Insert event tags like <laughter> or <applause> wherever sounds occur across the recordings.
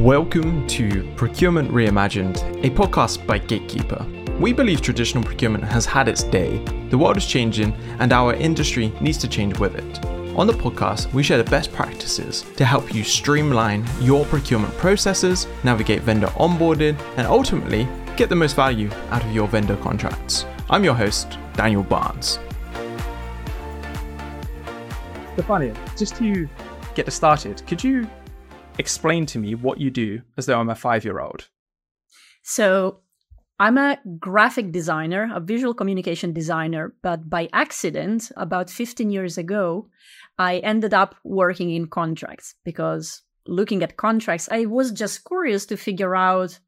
Welcome to Procurement Reimagined, a podcast by Gatekeeper. We believe traditional procurement has had its day, the world is changing, and our industry needs to change with it. On the podcast, we share the best practices to help you streamline your procurement processes, navigate vendor onboarding, and ultimately get the most value out of your vendor contracts. I'm your host, Daniel Barnes. Stefania, just to get us started, could you explain to me what you do as though I'm a five year old? So, I'm a graphic designer, a visual communication designer, but by accident, about 15 years ago, I ended up working in contracts because looking at contracts, I was just curious to figure out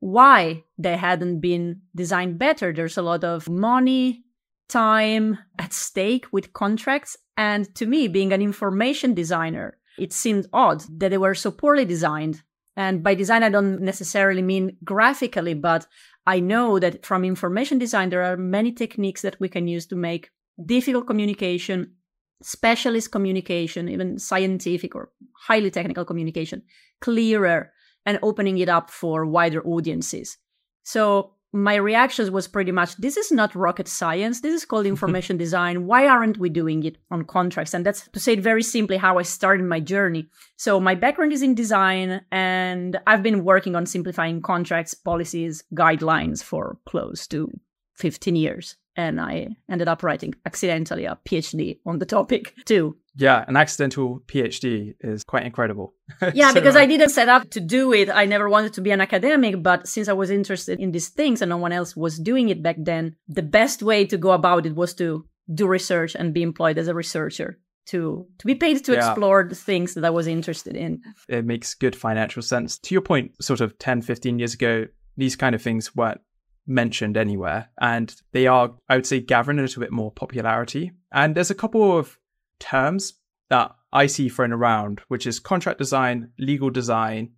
why they hadn't been designed better. There's a lot of money, time at stake with contracts. And to me, being an information designer, it seemed odd that they were so poorly designed. And by design, I don't necessarily mean graphically, but I know that from information design, there are many techniques that we can use to make difficult communication, specialist communication, even scientific or highly technical communication clearer and opening it up for wider audiences. So my reactions was pretty much this is not rocket science. This is called <laughs> information design. Why aren't we doing it on contracts? And that's to say it very simply how i started my journey. So my background is in design and i've been working on simplifying contracts policies guidelines for close to 15 years. And i ended up writing accidentally a phd on the topic too yeah, an accidental PhD is quite incredible. <laughs> yeah, so, because uh, I didn't set up to do it. I never wanted to be an academic, but since I was interested in these things and no one else was doing it back then, the best way to go about it was to do research and be employed as a researcher to to be paid to yeah. explore the things that I was interested in. It makes good financial sense. To your point, sort of 10, 15 years ago, these kind of things weren't mentioned anywhere and they are I would say gathering a little bit more popularity. And there's a couple of terms that I see thrown around, which is contract design, legal design.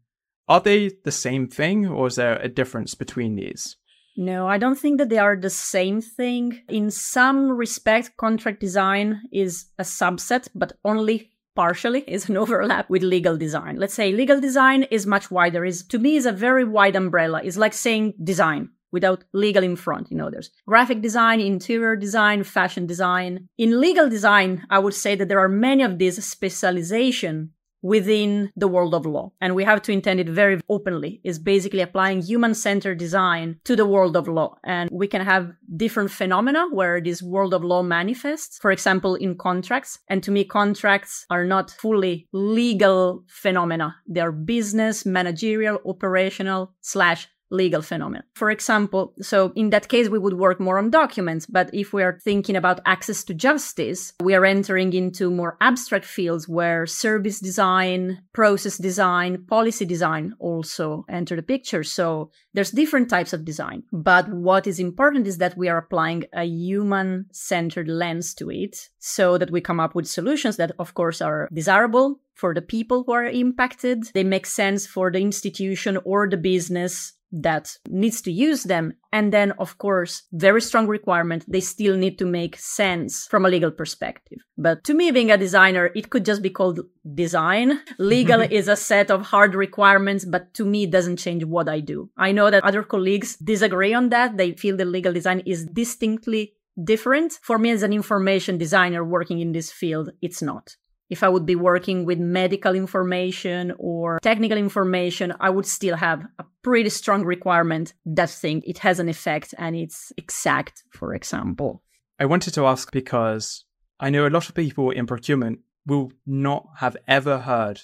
Are they the same thing or is there a difference between these? No, I don't think that they are the same thing. In some respect, contract design is a subset, but only partially <laughs> is an overlap with legal design. Let's say legal design is much wider. Is to me is a very wide umbrella. It's like saying design without legal in front. You know, there's graphic design, interior design, fashion design. In legal design, I would say that there are many of these specialization within the world of law. And we have to intend it very openly is basically applying human-centered design to the world of law. And we can have different phenomena where this world of law manifests. For example, in contracts. And to me, contracts are not fully legal phenomena. They're business, managerial, operational slash legal phenomenon. For example, so in that case, we would work more on documents. But if we are thinking about access to justice, we are entering into more abstract fields where service design, process design, policy design also enter the picture. So there's different types of design. But what is important is that we are applying a human centered lens to it so that we come up with solutions that, of course, are desirable for the people who are impacted. They make sense for the institution or the business that needs to use them. And then, of course, very strong requirement, they still need to make sense from a legal perspective. But to me, being a designer, it could just be called design. <laughs> Legal is a set of hard requirements, but to me, it doesn't change what I do. I know that other colleagues disagree on that. They feel the legal design is distinctly different. For me, as an information designer working in this field, it's not if I would be working with medical information or technical information, I would still have a pretty strong requirement that thing it has an effect and it's exact, for example. I wanted to ask because I know a lot of people in procurement will not have ever heard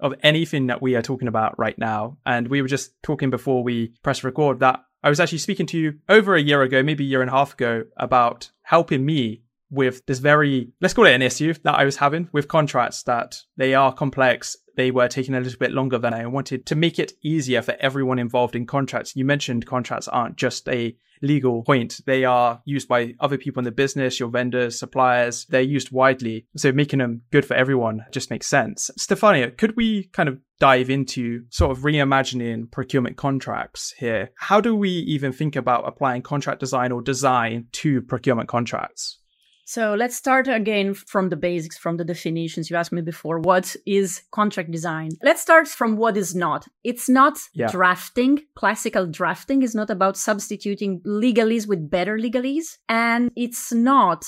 of anything that we are talking about right now. And we were just talking before we press record that I was actually speaking to you over a year ago, maybe a year and a half ago, about helping me with this very, let's call it an issue that I was having with contracts that they are complex. They were taking a little bit longer than I wanted to make it easier for everyone involved in contracts. You mentioned contracts aren't just a legal point. They are used by other people in the business, your vendors, suppliers. They're used widely. So making them good for everyone just makes sense. Stefania, could we kind of dive into sort of reimagining procurement contracts here? How do we even think about applying contract design or design to procurement contracts? So let's start again from the basics, from the definitions. You asked me before, what is contract design? Let's start from what is not. It's not yeah. drafting. Classical drafting is not about substituting legalese with better legalese. And it's not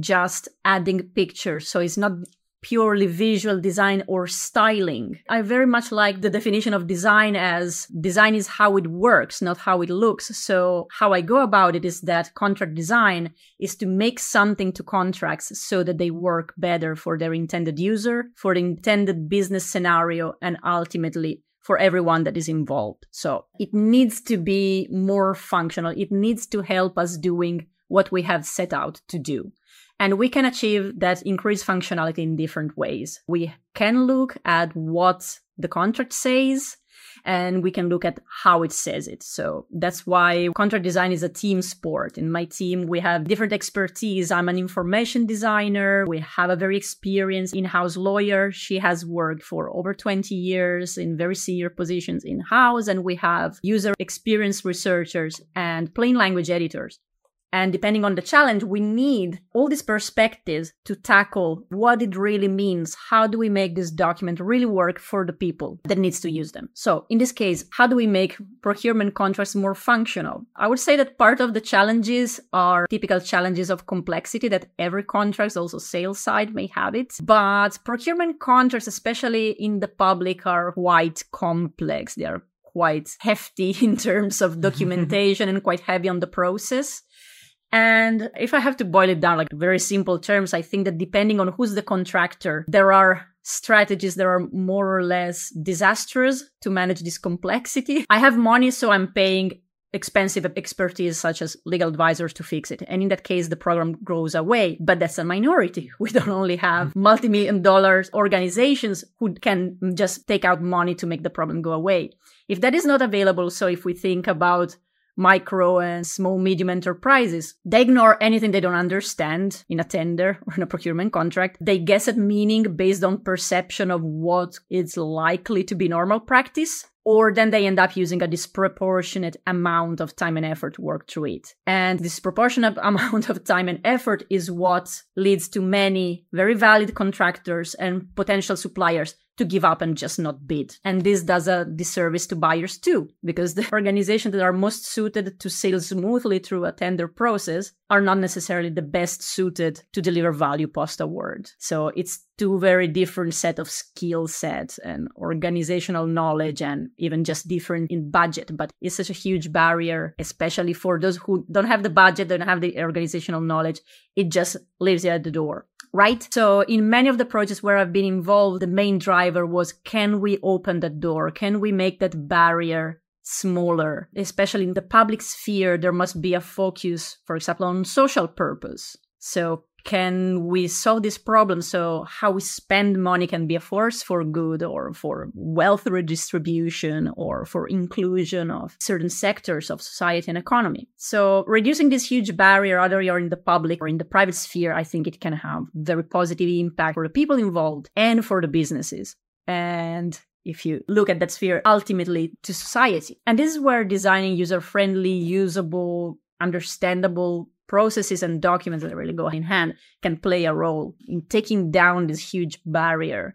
just adding pictures. So it's not purely visual design or styling. I very much like the definition of design as design is how it works, not how it looks. So how I go about it is that contract design is to make something to contracts so that they work better for their intended user, for the intended business scenario, and ultimately for everyone that is involved. So it needs to be more functional. It needs to help us doing what we have set out to do. And we can achieve that increased functionality in different ways. We can look at what the contract says and we can look at how it says it. So that's why contract design is a team sport. In my team, we have different expertise. I'm an information designer. We have a very experienced in-house lawyer. She has worked for over 20 years in very senior positions in-house. And we have user experience researchers and plain language editors. And depending on the challenge, we need all these perspectives to tackle what it really means. How do we make this document really work for the people that needs to use them? So in this case, how do we make procurement contracts more functional? I would say that part of the challenges are typical challenges of complexity that every contract, also sales side may have it. But procurement contracts, especially in the public, are quite complex. They are quite <laughs> hefty in terms of <laughs> documentation and quite heavy on the process. And if I have to boil it down like very simple terms, I think that depending on who's the contractor, there are strategies that are more or less disastrous to manage this complexity. I have money, so I'm paying expensive expertise such as legal advisors to fix it. And in that case, the program goes away. But that's a minority. <laughs> We don't only have mm-hmm. multi-million dollars organizations who can just take out money to make the problem go away. If that is not available, so if we think about micro and small medium enterprises. They ignore anything they don't understand in a tender <laughs> or in a procurement contract. They guess at meaning based on perception of what is likely to be normal practice or then they end up using a disproportionate amount of time and effort to work through it. And disproportionate <laughs> amount of time and effort is what leads to many very valid contractors and potential suppliers to give up and just not bid. And this does a disservice to buyers too, because <laughs> the organizations that are most suited to sail smoothly through a tender process are not necessarily the best suited to deliver value post award. So it's two very different set of skill sets and organizational knowledge and even just different in budget. But it's such a huge barrier, especially for those who don't have the budget, don't have the organizational knowledge. It just leaves you at the door right? So in many of the projects where I've been involved, the main driver was can we open that door? Can we make that barrier smaller? Especially in the public sphere, there must be a focus, for example, on social purpose. So can we solve this problem so how we spend money can be a force for good or for wealth redistribution or for inclusion of certain sectors of society and economy? So reducing this huge barrier either you're in the public or in the private sphere i think it can have very positive impact for the people involved and for the businesses. And if you look at that sphere ultimately to society. And this is where designing user friendly usable understandable processes and documents that really go in hand can play a role in taking down this huge barrier.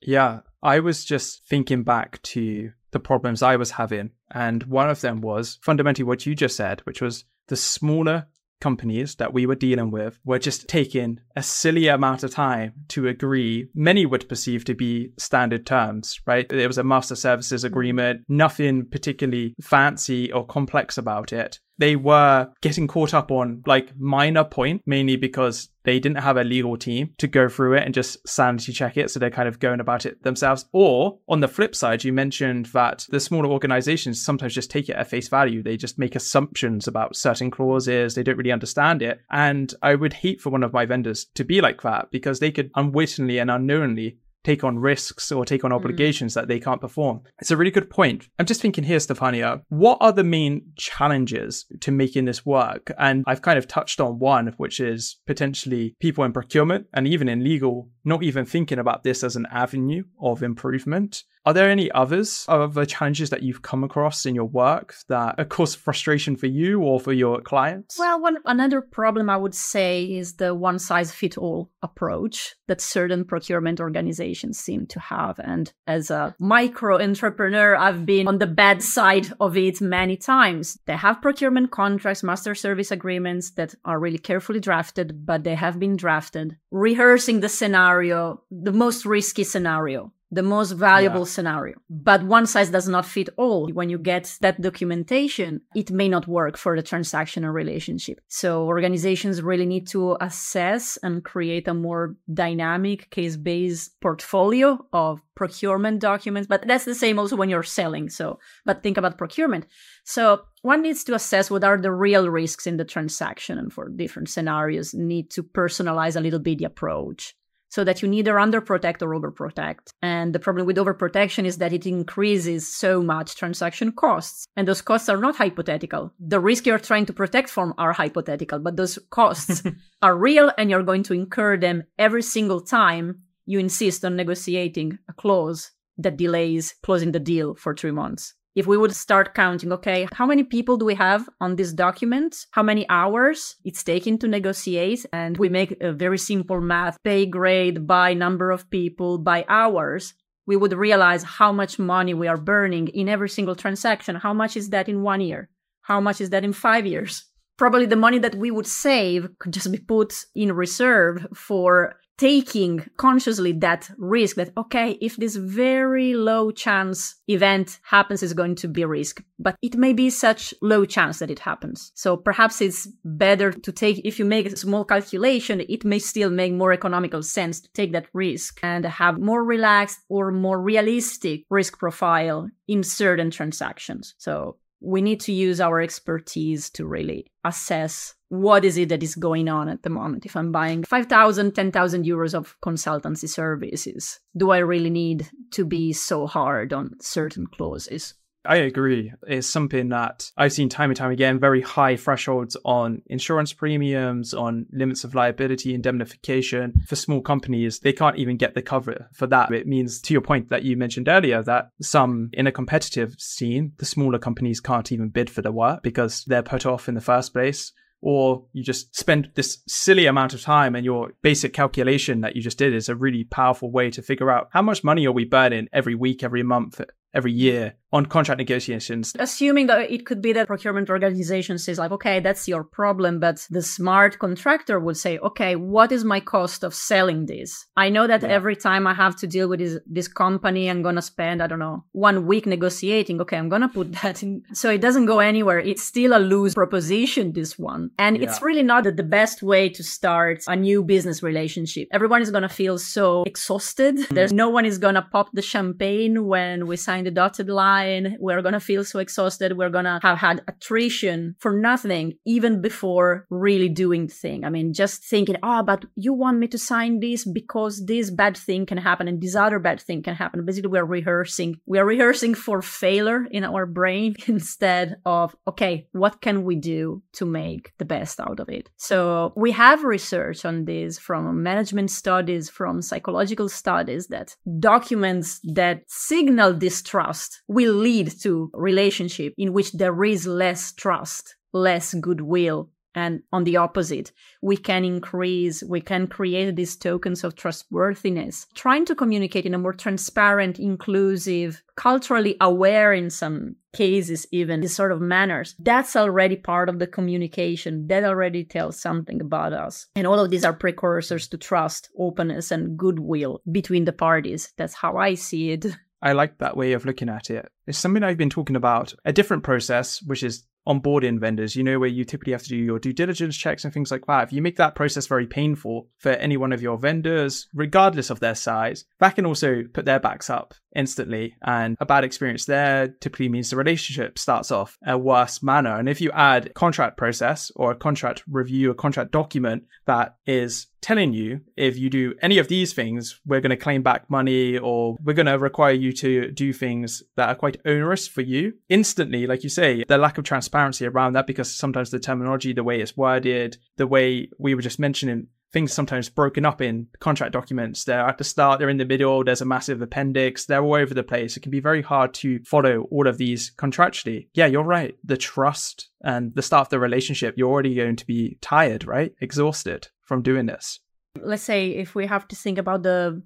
Yeah, I was just thinking back to the problems I was having. And one of them was fundamentally what you just said, which was the smaller companies that we were dealing with were just taking a silly amount of time to agree many would perceive to be standard terms right it was a master services mm-hmm. agreement nothing particularly fancy or complex about it they were getting caught up on like minor point, mainly because they didn't have a legal team to go through it and just sanity check it. So they're kind of going about it themselves. Or on the flip side, you mentioned that the smaller organizations sometimes just take it at face value. They just make assumptions about certain clauses. They don't really understand it. And I would hate for one of my vendors to be like that because they could unwittingly and unknowingly take on risks or take on Mm. obligations that they can't perform. It's a really good point. I'm just thinking here, Stefania, what are the main challenges to making this work? And I've kind of touched on one, which is potentially people in procurement and even in legal not even thinking about this as an avenue of improvement. Are there any others of the challenges that you've come across in your work that are cause frustration for you or for your clients? Well, one another problem I would say is the one size fit all approach that certain procurement organizations seem to have. And as a micro entrepreneur, I've been on the bad side of it many times. They have procurement contracts, master service agreements that are really carefully drafted, but they have been drafted rehearsing the scenario, the most risky scenario the most valuable yeah. scenario. But one size does not fit all. When you get that documentation, it may not work for the transactional relationship. So organizations really need to assess and create a more dynamic case based portfolio of procurement documents. But that's the same also when you're selling. So, but think about procurement. So one needs to assess what are the real risks in the transaction and for different scenarios need to personalize a little bit the approach so that you neither underprotect or overprotect. And the problem with overprotection is that it increases so much transaction costs. And those costs are not hypothetical. The risk you're trying to protect from are hypothetical, but those costs <laughs> are real and you're going to incur them every single time you insist on negotiating a clause that delays closing the deal for three months if we would start counting, okay, how many people do we have on this document? How many hours it's taking to negotiate? And we make a very simple math, pay grade by number of people by hours. We would realize how much money we are burning in every single transaction. How much is that in one year? How much is that in five years? Probably the money that we would save could just be put in reserve for taking consciously that risk that okay if this very low chance event happens is going to be risk. But it may be such low chance that it happens. So perhaps it's better to take if you make a small calculation it may still make more economical sense to take that risk and have more relaxed or more realistic risk profile in certain transactions. So we need to use our expertise to really assess what is it that is going on at the moment if i'm buying 5000 10000 euros of consultancy services do i really need to be so hard on certain clauses I agree. It's something that I've seen time and time again very high thresholds on insurance premiums, on limits of liability, indemnification. For small companies, they can't even get the cover for that. It means, to your point that you mentioned earlier, that some in a competitive scene, the smaller companies can't even bid for the work because they're put off in the first place or you just spend this silly amount of time and your basic calculation that you just did is a really powerful way to figure out how much money are we burning every week, every month, every year on contract negotiations. Assuming that it could be that procurement organization says like, okay, that's your problem, but the smart contractor would say, okay, what is my cost of selling this? I know that yeah. every time I have to deal with this, this company, I'm going to spend, I don't know, one week negotiating. Okay, I'm going to put that in. So it doesn't go anywhere. It's still a loose proposition, this one. And yeah. it's really not the best way to start a new business relationship. Everyone is going to feel so exhausted. Mm. There's no one is going to pop the champagne when we sign the dotted line we're going to feel so exhausted. We're going to have had attrition for nothing, even before really doing the thing. I mean, just thinking, oh, but you want me to sign this because this bad thing can happen and this other bad thing can happen. Basically, we're rehearsing. We are rehearsing for failure in our brain <laughs> instead of, okay, what can we do to make the best out of it? So we have research on this from management studies, from psychological studies that documents that signal distrust will lead to relationship in which there is less trust, less goodwill. And on the opposite, we can increase, we can create these tokens of trustworthiness, trying to communicate in a more transparent, inclusive, culturally aware in some cases, even these sort of manners. That's already part of the communication. That already tells something about us. And all of these are precursors to trust, openness, and goodwill between the parties. That's how I see it. <laughs> I like that way of looking at it. It's something I've been talking about, a different process, which is onboarding vendors, you know, where you typically have to do your due diligence checks and things like that. If you make that process very painful for any one of your vendors, regardless of their size, that can also put their backs up instantly. And a bad experience there typically means the relationship starts off a worse manner. And if you add contract process or a contract review, a contract document that is telling you if you do any of these things, we're going to claim back money or we're going to require you to do things that are quite onerous for you. Instantly, like you say, the lack of transparency around that because sometimes the terminology, the way it's worded, the way we were just mentioning things sometimes broken up in contract documents. They're at the start, they're in the middle, there's a massive appendix, they're all over the place. It can be very hard to follow all of these contractually. Yeah, you're right. The trust and the start of the relationship, you're already going to be tired, right? Exhausted from doing this. Let's say if we have to think about the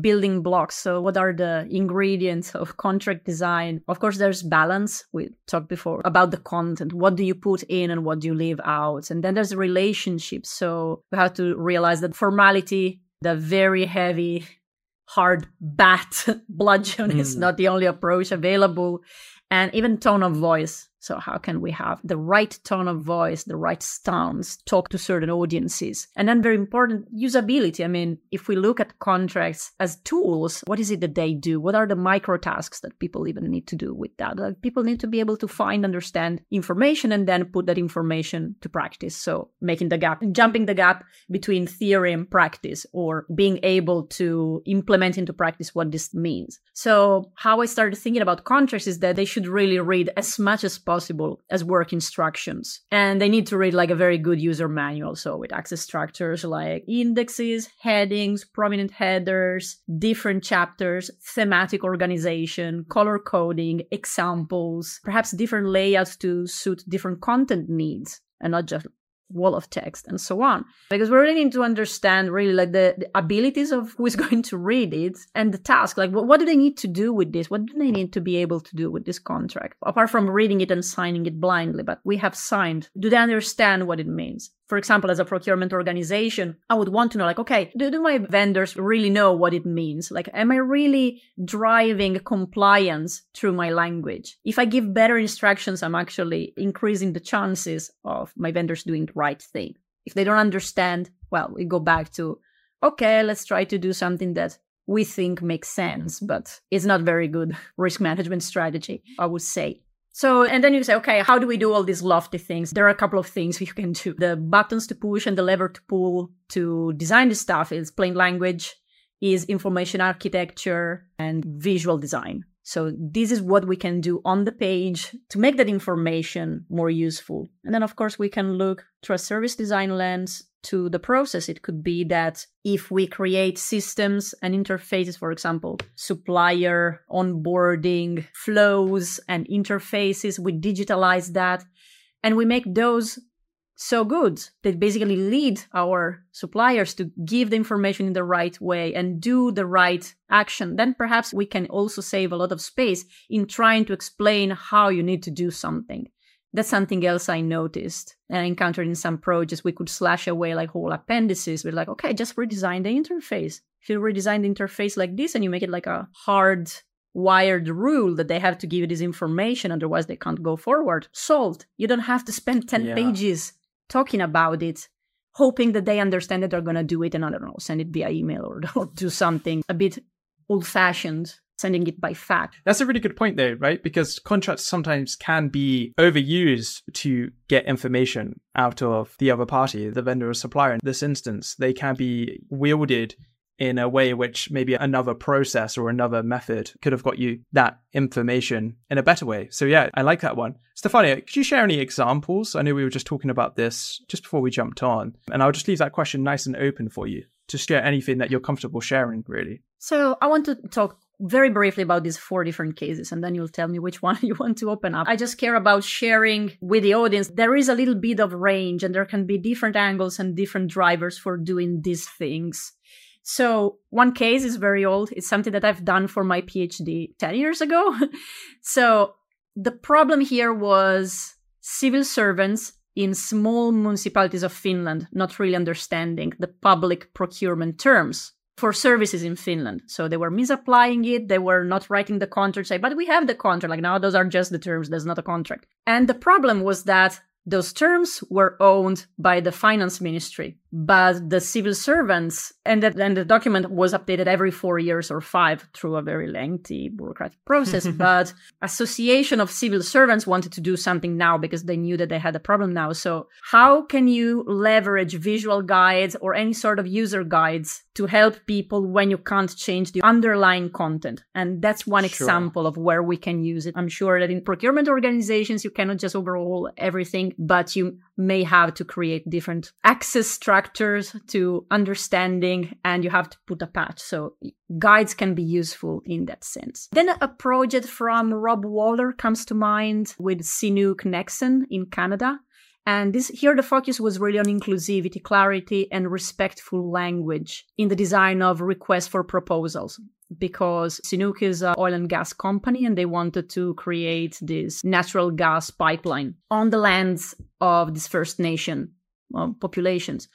building blocks. So, what are the ingredients of contract design? Of course, there's balance. We talked before about the content. What do you put in and what do you leave out? And then there's relationships. So, we have to realize that formality, the very heavy, hard bat <laughs> bludgeon mm. is not the only approach available. And even tone of voice so, how can we have the right tone of voice, the right stance, talk to certain audiences? And then, very important, usability. I mean, if we look at contracts as tools, what is it that they do? What are the micro tasks that people even need to do with that? Like, people need to be able to find, understand information, and then put that information to practice. So, making the gap, jumping the gap between theory and practice, or being able to implement into practice what this means. So, how I started thinking about contracts is that they should really read as much as possible possible as work instructions. And they need to read like a very good user manual. So with access structures like indexes, headings, prominent headers, different chapters, thematic organization, color coding, examples, perhaps different layouts to suit different content needs and not just wall of text and so on. Because we really need to understand really like the, the, abilities of who is <laughs> going to read it and the task. Like what, what do they need to do with this? What do they need to be able to do with this contract? Apart from reading it and signing it blindly but we have signed. Do they understand what it means for example, as a procurement organization, I would want to know, like, okay, do, do my vendors really know what it means? Like, am I really driving compliance through my language? If I give better instructions, I'm actually increasing the chances of my vendors doing the right thing. If they don't understand, well, we go back to, okay, let's try to do something that we think makes sense, but it's not very good <laughs> risk management strategy, I would say. So, and then you say, okay, how do we do all these lofty things? There are a couple of things you can do. The buttons to push and the lever to pull to design this stuff is plain language, is information architecture, and visual design. So this is what we can do on the page to make that information more useful. And then, of course, we can look through a service design lens to the process. It could be that if we create systems and interfaces, for example, supplier onboarding flows and interfaces, we digitalize that and we make those so good that basically lead our suppliers to give the information in the right way and do the right action, then perhaps we can also save a lot of space in trying to explain how you need to do something. That's something else I noticed and I encountered in some projects. We could slash away like whole appendices. We're like, okay, just redesign the interface. If you redesign the interface like this and you make it like a hard wired rule that they have to give you this information, otherwise they can't go forward, solved. You don't have to spend 10 yeah. pages talking about it, hoping that they understand that they're going to do it and I don't know, send it via email or, <laughs> or do something a bit old fashioned sending it by fax. That's a really good point, though, right? Because contracts sometimes can be overused to get information out of the other party, the vendor or supplier. In this instance, they can be wielded in a way which maybe another process or another method could have got you that information in a better way. So yeah, I like that one. Stefania, could you share any examples? I know we were just talking about this just before we jumped on, and I'll just leave that question nice and open for you to share anything that you're comfortable sharing, really. So I want to talk very briefly about these four different cases and then you'll tell me which <laughs> one you want to open up. I just care about sharing with the audience. There is a little bit of range and there can be different angles and different drivers for doing these things. So one case is very old. It's something that I've done for my PhD 10 years ago. <laughs> so the problem here was civil servants in small municipalities of Finland not really understanding the public procurement terms for services in Finland. So they were misapplying it. They were not writing the contract, say, but we have the contract. Like now, those are just the terms. There's not a contract. And the problem was that those terms were owned by the finance ministry, but the civil servants and that and the document was updated every four years or five through a very lengthy bureaucratic process <laughs> but association of civil servants wanted to do something now because they knew that they had a problem now. So how can you leverage visual guides or any sort of user guides to help people when you can't change the underlying content? And that's one Sure. example of where we can use it. I'm sure that in procurement organizations you cannot just overhaul everything but you may have to create different access structures to understanding and you have to put a patch. So guides can be useful in that sense. Then a project from Rob Waller comes to mind with CNOOC Nexen in Canada. And this here the focus was really on inclusivity, clarity, and respectful language in the design of requests for proposals. Because CNOOC is an oil and gas company and they wanted to create this natural gas pipeline on the lands of this First Nation populations.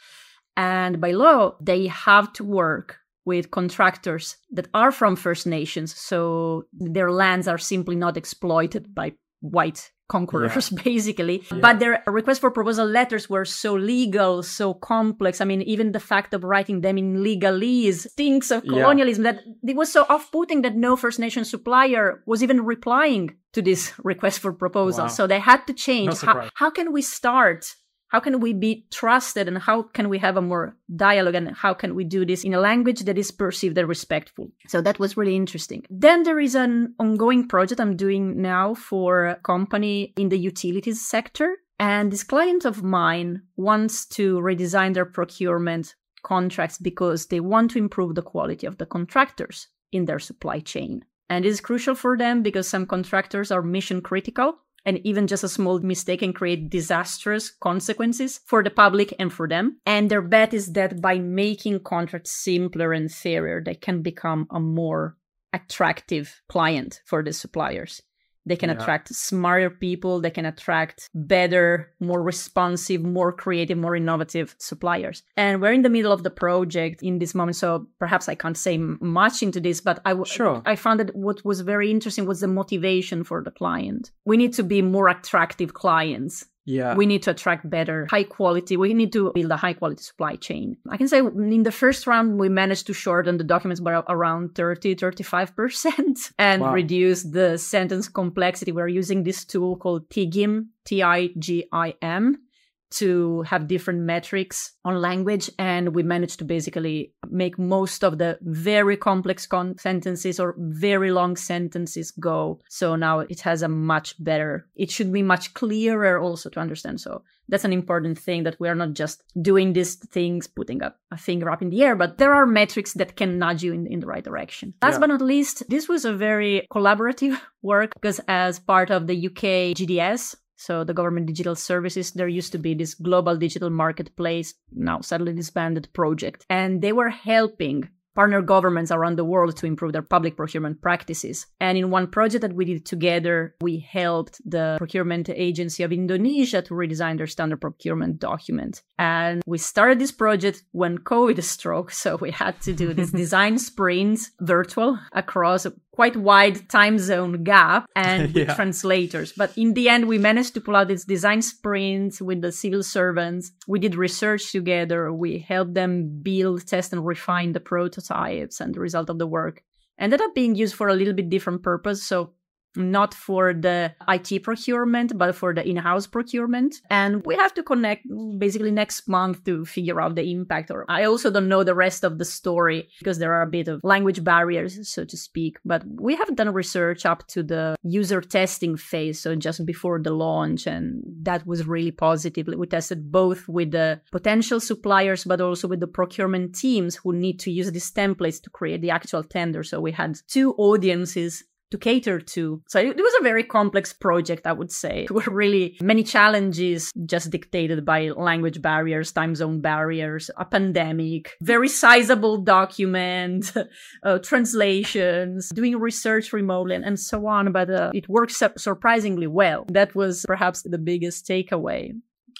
And by law, they have to work with contractors that are from First Nations. So their lands are simply not exploited by white conquerors <laughs> basically Yeah. but their request for proposal letters were so legal so complex i mean even the fact of writing them in legalese stinks of Yeah. colonialism that it was so off-putting that no first nation supplier was even replying to this <laughs> request for proposal Wow. so they had to change Not how, how can we start how can we be trusted and how can we have a more dialogue and how can we do this in a language that is perceived as respectful? So that was really interesting. Then there is an ongoing project i'm doing now for a company in the utilities sector and this client of mine wants to redesign their procurement contracts because they want to improve the quality of the contractors in their supply chain. And it is crucial for them because some contractors are mission critical and even just a small mistake can create disastrous consequences for the public and for them. And their bet is that by making contracts simpler and fairer, they can become a more attractive client for the suppliers. They can Yeah. attract smarter people, they can attract better, more responsive, more creative, more innovative suppliers. And we're in the middle of the project in this moment, so perhaps I can't say much into this, but I w- Sure. I found that what was very interesting was the motivation for the client. We need to be more attractive clients. Yeah. We need to attract better, high quality. We need to build a high quality supply chain. I can say in the first round, we managed to shorten the documents by around 30, 35% <laughs> and Wow. reduce the sentence complexity. We're using this tool called TIGIM, T I G I M, to have different metrics on language. And we managed to basically make most of the very complex con- sentences or very long sentences go. So now it has a much better, it should be much clearer also to understand. So that's an important thing that we are not just doing these things, putting up a finger up in the air, but there are metrics that can nudge you in, in the right direction. Last Yeah. but not least, this was a very collaborative <laughs> work because as part of the UK GDS, so the government digital services, there used to be this global digital marketplace, now sadly disbanded project. And they were helping partner governments around the world to improve their public procurement practices. And in one project that we did together, we helped the procurement agency of Indonesia to redesign their standard procurement document. And we started this project when COVID <laughs> struck. So we had to do this <laughs> design sprints virtual across quite wide time zone gap and <laughs> with Yeah. translators. But in the end, we managed to pull out this design sprints with the civil servants. We did research together. We helped them build, test, and refine the prototypes and the result of the work ended up being used for a little bit different purpose. So not for the IT procurement, but for the in-house procurement. And we have to connect basically next month to figure out the impact. Or I also don't know the rest of the story because there are a bit of language barriers, so to speak. But we have done research up to the user testing phase, so just before the launch, and that was really positive. We tested both with the potential suppliers, but also with the procurement teams who need to use these templates to create the actual tender. So we had two audiences to cater to. So it was a very complex project, I would say. There were really many challenges just dictated by language barriers, time zone barriers, a pandemic, very sizable document, <laughs> uh, translations, doing research remotely, and, and so on. But uh, it worked su- surprisingly well. That was perhaps the biggest takeaway.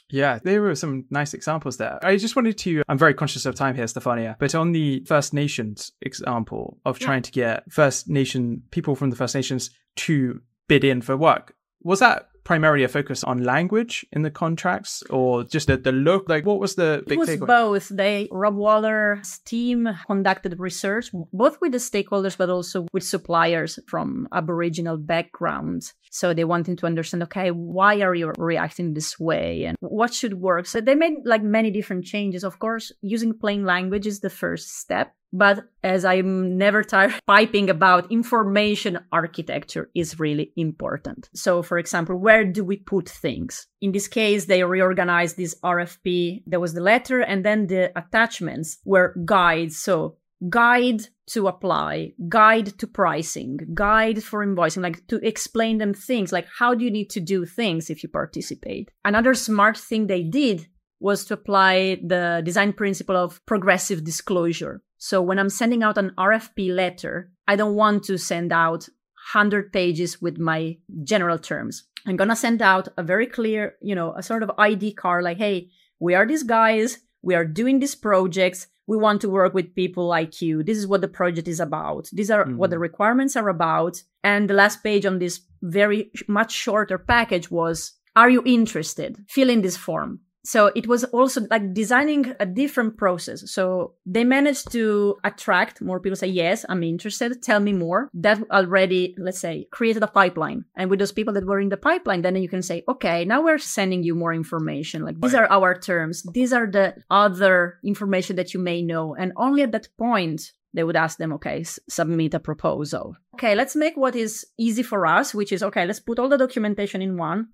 Yeah, there were some nice examples there. I just wanted to, I'm very conscious of time here, Stefania, but on the First Nations example of Yeah. trying to get First Nation people from the First Nations to bid in for work, was that primarily a focus on language in the contracts or just the, the look? Like, what was the big It was takeaway? both. They Rob Waller's team conducted research both with the stakeholders but also with suppliers from Aboriginal backgrounds. So they wanted to understand, okay, why are you reacting this way and what should work? So they made like many different changes. Of course, using plain language is the first step. But as I'm never tired piping about information architecture is really important. So for example, where do we put things? In this case, they reorganized this RFP. There was the letter and then the attachments were guides. So guide to apply, guide to pricing, guide for invoicing, like to explain them things like how do you need to do things if you participate. Another smart thing they did was to apply the design principle of progressive disclosure. So when I'm sending out an RFP letter, I don't want to send out 100 pages with my general terms. I'm going to send out a very clear, you know, a sort of ID card like, hey, we are these guys, we are doing these projects, we want to work with people like you. This is what the project is about. These are mm-hmm. what the requirements are about. And the last page on this very much shorter package was, are you interested? Fill in this form so it was also like designing a different process. So they managed to attract more people say yes i'm interested. Tell me more. That already let's say created a pipeline. And with those people that were in the pipeline then you can say okay now we're sending you more information. Like these are our terms. These are the other information that you may know. And only at that point they would ask them, okay, s- submit a proposal. Okay, let's make what is easy for us, which is okay, let's put all the documentation in one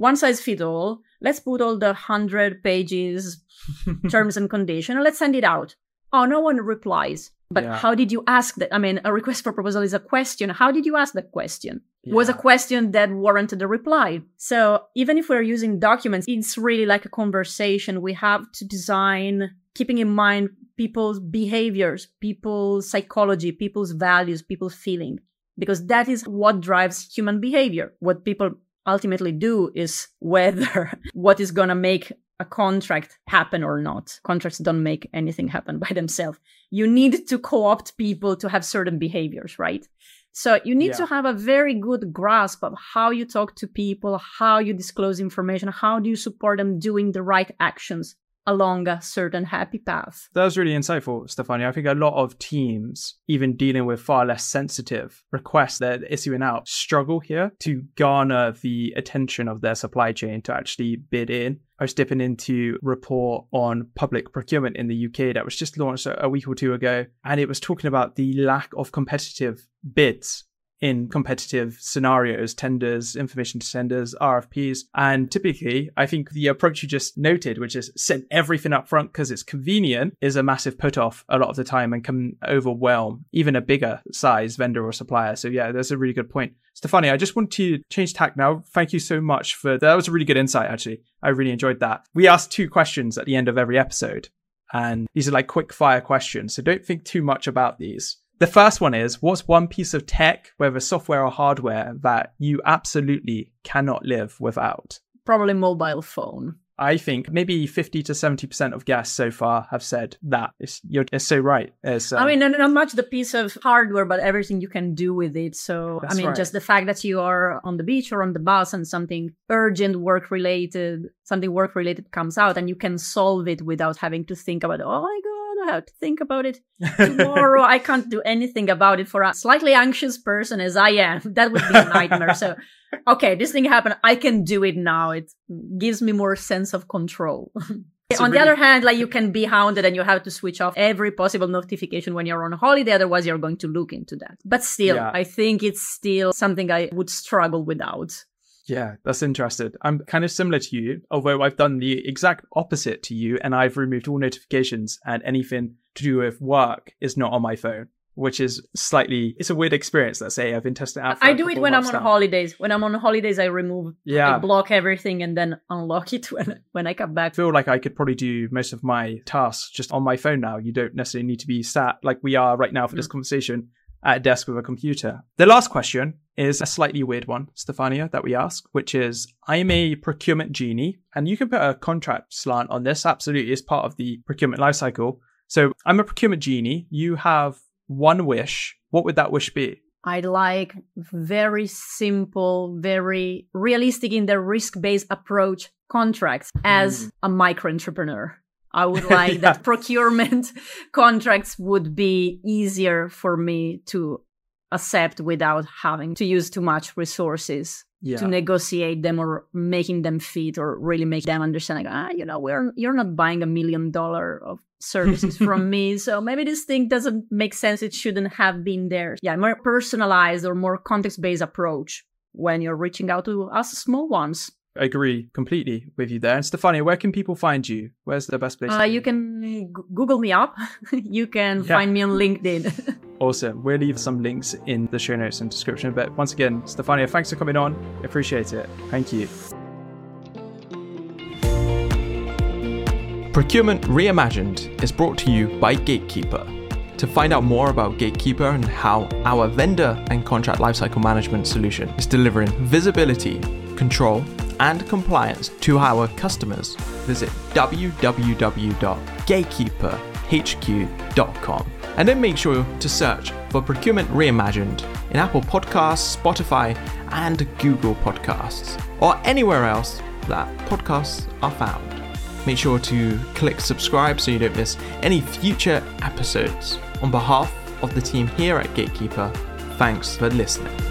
one size fit all. Let's put all the hundred pages <laughs> terms and condition and let's send it out. Oh, no one replies. But yeah. how did you ask that? I mean, a request for proposal is a question. How did you ask that question? Yeah. Was a question that warranted a reply. So even if we're using documents, it's really like a conversation. We have to design, keeping in mind people's behaviors, people's psychology, people's values, people's feeling, because that is what drives human behavior. What people ultimately do is <laughs> whether what is going to make a contract happen or not. Contracts don't make anything happen by themselves. You need to co opt people to have certain behaviors, right? So you need yeah. to have a very good grasp of how you talk to people, how you disclose information, how do you support them doing the right actions along a certain happy path. That was really insightful, Stefania. I think a lot of teams, even dealing with far less sensitive requests that are issuing out, struggle here to garner the attention of their supply chain to actually bid in. I was dipping into report on public procurement in the UK that was just launched a week or two ago, and it was talking about the lack of competitive bids in competitive scenarios, tenders, information to tenders, RFPs. And typically, I think the approach you just noted, which is send everything up front because it's convenient, is a massive put off a lot of the time and can overwhelm even a bigger size vendor or supplier. So yeah, that's a really good point. Stefania, I just want to change tack now. Thank you so much for that. was a really good insight, actually. I really enjoyed that. We ask two questions at the end of every episode, and these are like quick fire questions. So don't think too much about these. The first one is what's one piece of tech, whether software or hardware, that you absolutely cannot live without? Probably mobile phone. I think maybe 50 to 70% of guests so far have said that. It's, you're it's so right. It's, um, I mean, not, not, much the piece of hardware, but everything you can do with it. So, I mean, right. just the fact that you are on the beach or on the bus and something urgent work related, something work related comes out and you can solve it without having to think about, oh my God I have to think about it <laughs> tomorrow. I can't do anything about it for a slightly anxious person as I am. <laughs> That would be a nightmare. so, okay, this thing happened. I can do it now. It gives me more sense of control. <laughs> So on really- the other hand, like you can be hounded and you have to switch off every possible notification when you're on holiday. Otherwise, you're going to look into that. But still, yeah. I think it's still something I would struggle without. Yeah, that's interesting. I'm kind of similar to you, although I've done the exact opposite to you and I've removed all notifications and anything to do with work is not on my phone, which is slightly, it's a weird experience. Let's say I've been testing out. I do it when I'm on now. holidays. When I'm on holidays, I remove, yeah. I block everything and then unlock it <laughs> when, when I come back. I feel like I could probably do most of my tasks just on my phone now. You don't necessarily need to be sat like we are right now for mm. this conversation at a desk with a computer. The last question is a slightly weird one, Stefania, that we ask, which is I'm a procurement genie, and you can put a contract slant on this, absolutely, as part of the procurement lifecycle. So I'm a procurement genie. You have one wish. What would that wish be? I'd like very simple, very realistic in the risk based approach contracts as mm. a micro entrepreneur. I would <laughs> like yeah. that procurement <laughs> contracts would be easier for me to accept without having to use too much resources yeah. to negotiate them or making them fit or really make them understand like ah you know we're you're not buying a million dollar of services <laughs> from me so maybe this thing doesn't make sense it shouldn't have been there yeah more personalized or more context based approach when you're reaching out to us small ones I agree completely with you there. And Stefania, where can people find you? Where's the best place? Uh, you can g- Google me up. <laughs> you can yeah. find me on LinkedIn. <laughs> awesome. We'll leave some links in the show notes and description. But once again, Stefania, thanks for coming on. Appreciate it. Thank you. Procurement Reimagined is brought to you by Gatekeeper. To find out more about Gatekeeper and how our vendor and contract lifecycle management solution is delivering visibility, control, and compliance to our customers, visit www.gatekeeperhq.com. And then make sure to search for Procurement Reimagined in Apple Podcasts, Spotify, and Google Podcasts, or anywhere else that podcasts are found. Make sure to click subscribe so you don't miss any future episodes. On behalf of the team here at Gatekeeper, thanks for listening.